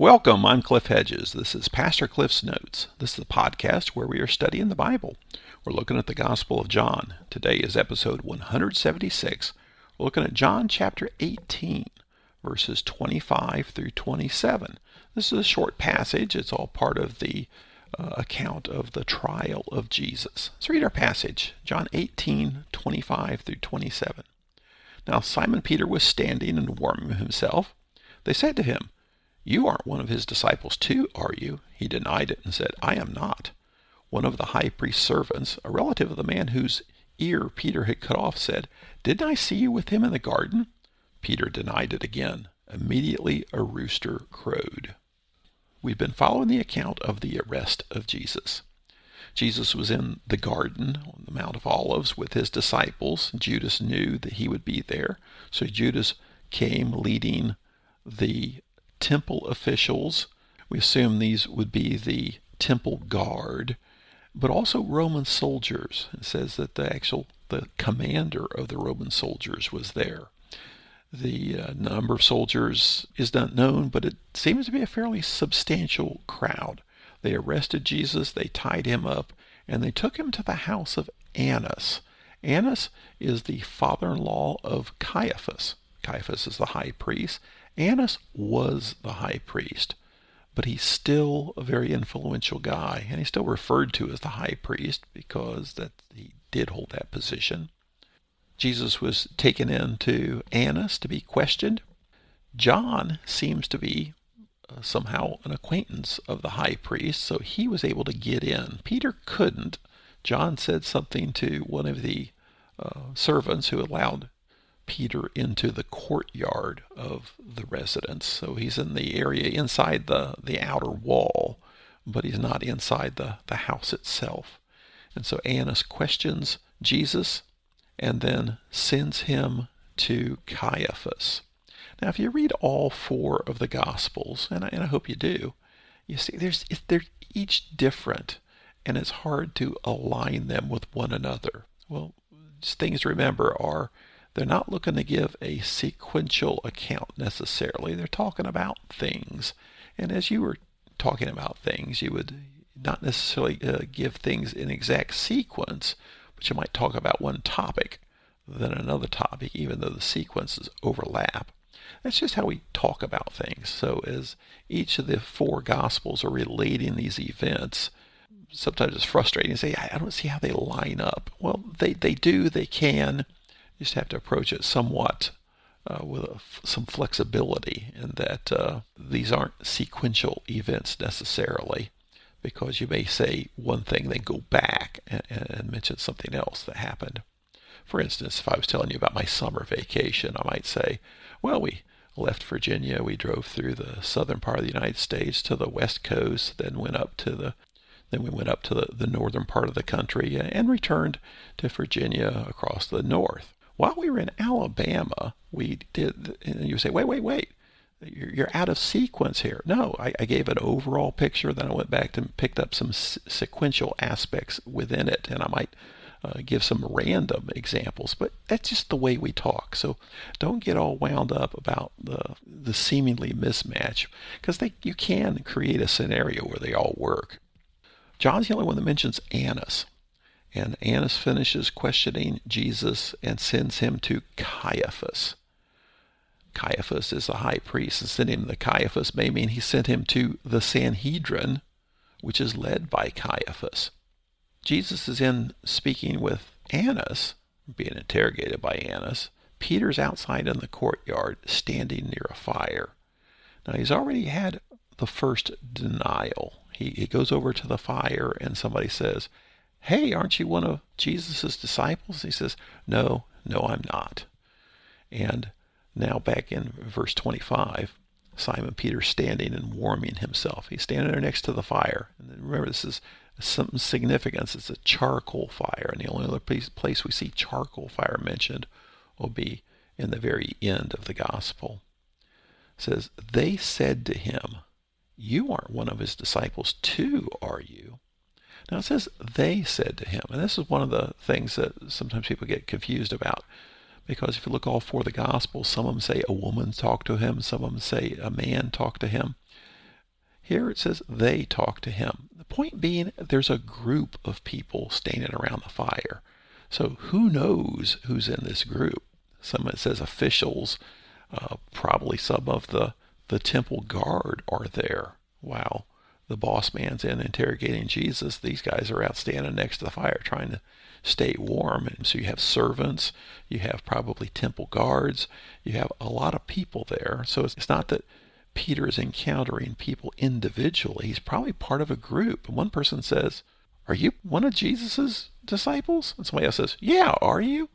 Welcome, I'm Cliff Hedges. This is Pastor Cliff's Notes. This is the podcast where we are studying the Bible. We're looking at the Gospel of John. Today is episode 176. We're looking at John chapter 18, verses 25 through 27. This is a short passage. It's all part of the uh, account of the trial of Jesus. Let's read our passage, John 18, 25 through 27. Now Simon Peter was standing and warming himself. They said to him, you aren't one of his disciples too, are you? He denied it and said, I am not. One of the high priest's servants, a relative of the man whose ear Peter had cut off, said, Didn't I see you with him in the garden? Peter denied it again. Immediately a rooster crowed. We've been following the account of the arrest of Jesus. Jesus was in the garden on the Mount of Olives with his disciples. Judas knew that he would be there, so Judas came leading the temple officials. We assume these would be the temple guard, but also Roman soldiers. It says that the actual the commander of the Roman soldiers was there. The uh, number of soldiers is not known, but it seems to be a fairly substantial crowd. They arrested Jesus, they tied him up, and they took him to the house of Annas. Annas is the father in law of Caiaphas. Caiaphas is the high priest, Annas was the high priest, but he's still a very influential guy, and he's still referred to as the high priest because that he did hold that position. Jesus was taken into Annas to be questioned. John seems to be uh, somehow an acquaintance of the high priest, so he was able to get in. Peter couldn't. John said something to one of the uh, servants who allowed Peter into the courtyard of the residence. So he's in the area inside the, the outer wall, but he's not inside the, the house itself. And so Annas questions Jesus and then sends him to Caiaphas. Now, if you read all four of the Gospels, and I, and I hope you do, you see there's they're each different, and it's hard to align them with one another. Well, things to remember are they're not looking to give a sequential account necessarily. They're talking about things. And as you were talking about things, you would not necessarily uh, give things in exact sequence, but you might talk about one topic, then another topic, even though the sequences overlap. That's just how we talk about things. So, as each of the four Gospels are relating these events, sometimes it's frustrating to say, I don't see how they line up. Well, they, they do, they can. You just have to approach it somewhat uh, with some flexibility in that uh, these aren't sequential events necessarily, because you may say one thing, then go back and, and mention something else that happened. For instance, if I was telling you about my summer vacation, I might say, well, we left Virginia, we drove through the southern part of the United States to the west coast, then went up to the then we went up to the, the northern part of the country and returned to Virginia across the north. While we were in Alabama, we did, and you say, wait, wait, wait, you're out of sequence here. No, I, I gave an overall picture, then I went back and picked up some sequential aspects within it, and I might uh, give some random examples, but that's just the way we talk. So don't get all wound up about the the seemingly mismatch, because you can create a scenario where they all work. John's the only one that mentions Annas. And Annas finishes questioning Jesus and sends him to Caiaphas. Caiaphas is the high priest, and sending him to Caiaphas may mean he sent him to the Sanhedrin, which is led by Caiaphas. Jesus is in speaking with Annas, being interrogated by Annas. Peter's outside in the courtyard, standing near a fire. Now he's already had the first denial. He, he goes over to the fire, and somebody says, Hey, aren't you one of Jesus' disciples? He says, No, no, I'm not. And now back in verse 25, Simon Peter standing and warming himself. He's standing there next to the fire. And remember, this is some significance. It's a charcoal fire. And the only other place, place we see charcoal fire mentioned will be in the very end of the gospel. It says, They said to him, You aren't one of his disciples too, are you? Now it says they said to him, and this is one of the things that sometimes people get confused about. Because if you look all four of the Gospels, some of them say a woman talked to him, some of them say a man talked to him. Here it says they talked to him. The point being, there's a group of people standing around the fire. So who knows who's in this group? Some it says officials, uh, probably some of the the temple guard are there. Wow, the boss man's in interrogating Jesus. These guys are out standing next to the fire trying to stay warm. And so you have servants, you have probably temple guards, you have a lot of people there. So it's not that Peter is encountering people individually. He's probably part of a group. And one person says, Are you one of Jesus's disciples? And somebody else says, Yeah, are you?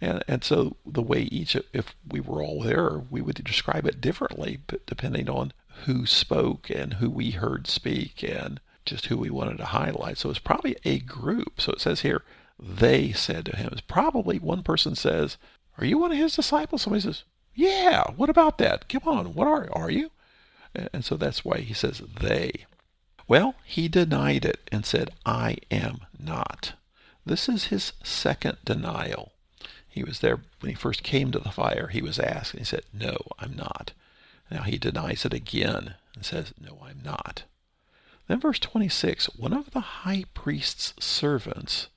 And, and so the way each, if we were all there, we would describe it differently, but depending on who spoke and who we heard speak and just who we wanted to highlight. So it's probably a group. So it says here, they said to him. It's probably one person says, Are you one of his disciples? Somebody says, Yeah, what about that? Come on, what are are you? And so that's why he says they. Well, he denied it and said, I am not. This is his second denial. He was there when he first came to the fire. He was asked, and he said, No, I'm not. Now he denies it again and says, No, I'm not. Then, verse 26 one of the high priest's servants,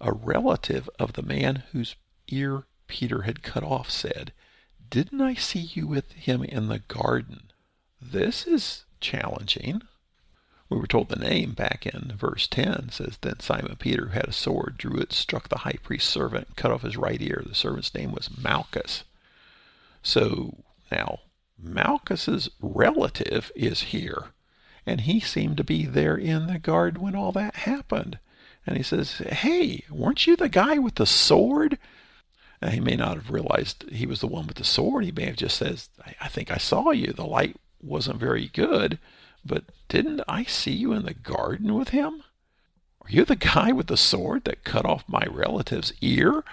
a relative of the man whose ear Peter had cut off, said, Didn't I see you with him in the garden? This is challenging. We were told the name back in verse 10 says, Then Simon Peter who had a sword, drew it, struck the high priest's servant, cut off his right ear. The servant's name was Malchus. So now, Malchus's relative is here, and he seemed to be there in the guard when all that happened. And he says, Hey, weren't you the guy with the sword? Now, he may not have realized he was the one with the sword. He may have just said, I, I think I saw you. The light wasn't very good. But didn't I see you in the garden with him? Are you the guy with the sword that cut off my relative's ear?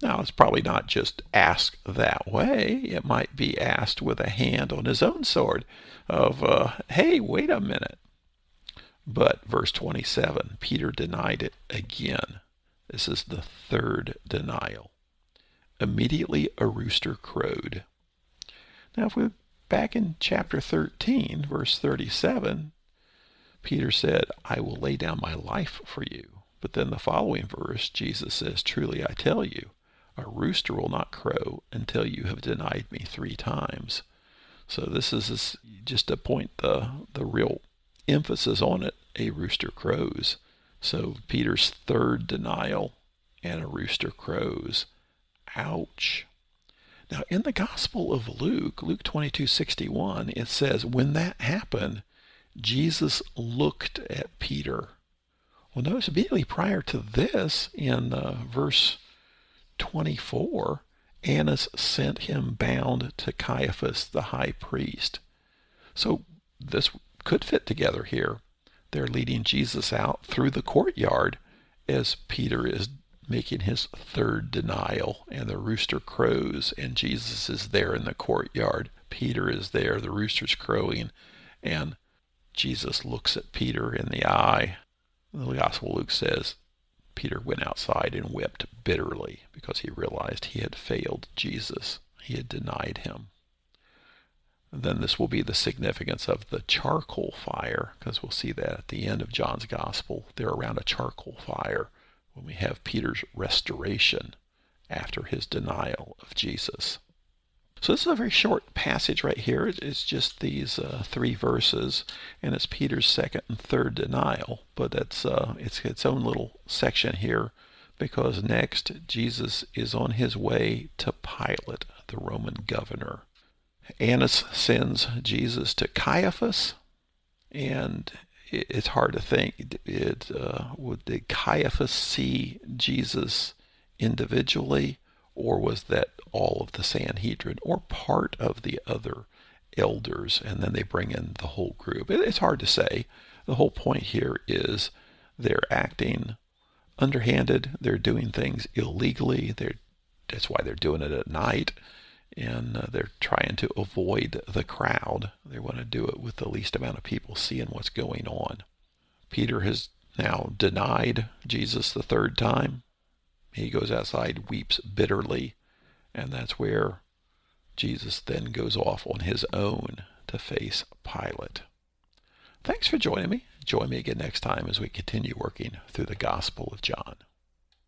Now, it's probably not just asked that way. It might be asked with a hand on his own sword of, uh, hey, wait a minute. But verse 27, Peter denied it again. This is the third denial. Immediately a rooster crowed. Now, if we Back in chapter 13, verse 37, Peter said, I will lay down my life for you. But then the following verse, Jesus says, Truly I tell you, a rooster will not crow until you have denied me three times. So this is just to point the, the real emphasis on it. A rooster crows. So Peter's third denial and a rooster crows. Ouch. Now, in the Gospel of Luke, Luke 22:61, it says, when that happened, Jesus looked at Peter. Well, notice immediately prior to this, in uh, verse 24, Annas sent him bound to Caiaphas, the high priest. So this could fit together here. They're leading Jesus out through the courtyard as Peter is making his third denial, and the rooster crows, and Jesus is there in the courtyard. Peter is there, the rooster's crowing, and Jesus looks at Peter in the eye. The Gospel Luke says Peter went outside and wept bitterly because he realized he had failed Jesus. He had denied him. Then this will be the significance of the charcoal fire, because we'll see that at the end of John's Gospel. They're around a charcoal fire when we have Peter's restoration after his denial of Jesus. So this is a very short passage right here. It's just these uh, three verses, and it's Peter's second and third denial. But that's uh, it's its own little section here, because next Jesus is on his way to Pilate, the Roman governor. Annas sends Jesus to Caiaphas, and it's hard to think. It, uh, would did Caiaphas see Jesus individually, or was that all of the Sanhedrin, or part of the other elders, and then they bring in the whole group? It's hard to say. The whole point here is they're acting underhanded. They're doing things illegally. They're that's why they're doing it at night and uh, they're trying to avoid the crowd. They want to do it with the least amount of people seeing what's going on. Peter has now denied Jesus the third time. He goes outside, weeps bitterly, and that's where Jesus then goes off on his own to face Pilate. Thanks for joining me. Join me again next time as we continue working through the Gospel of John.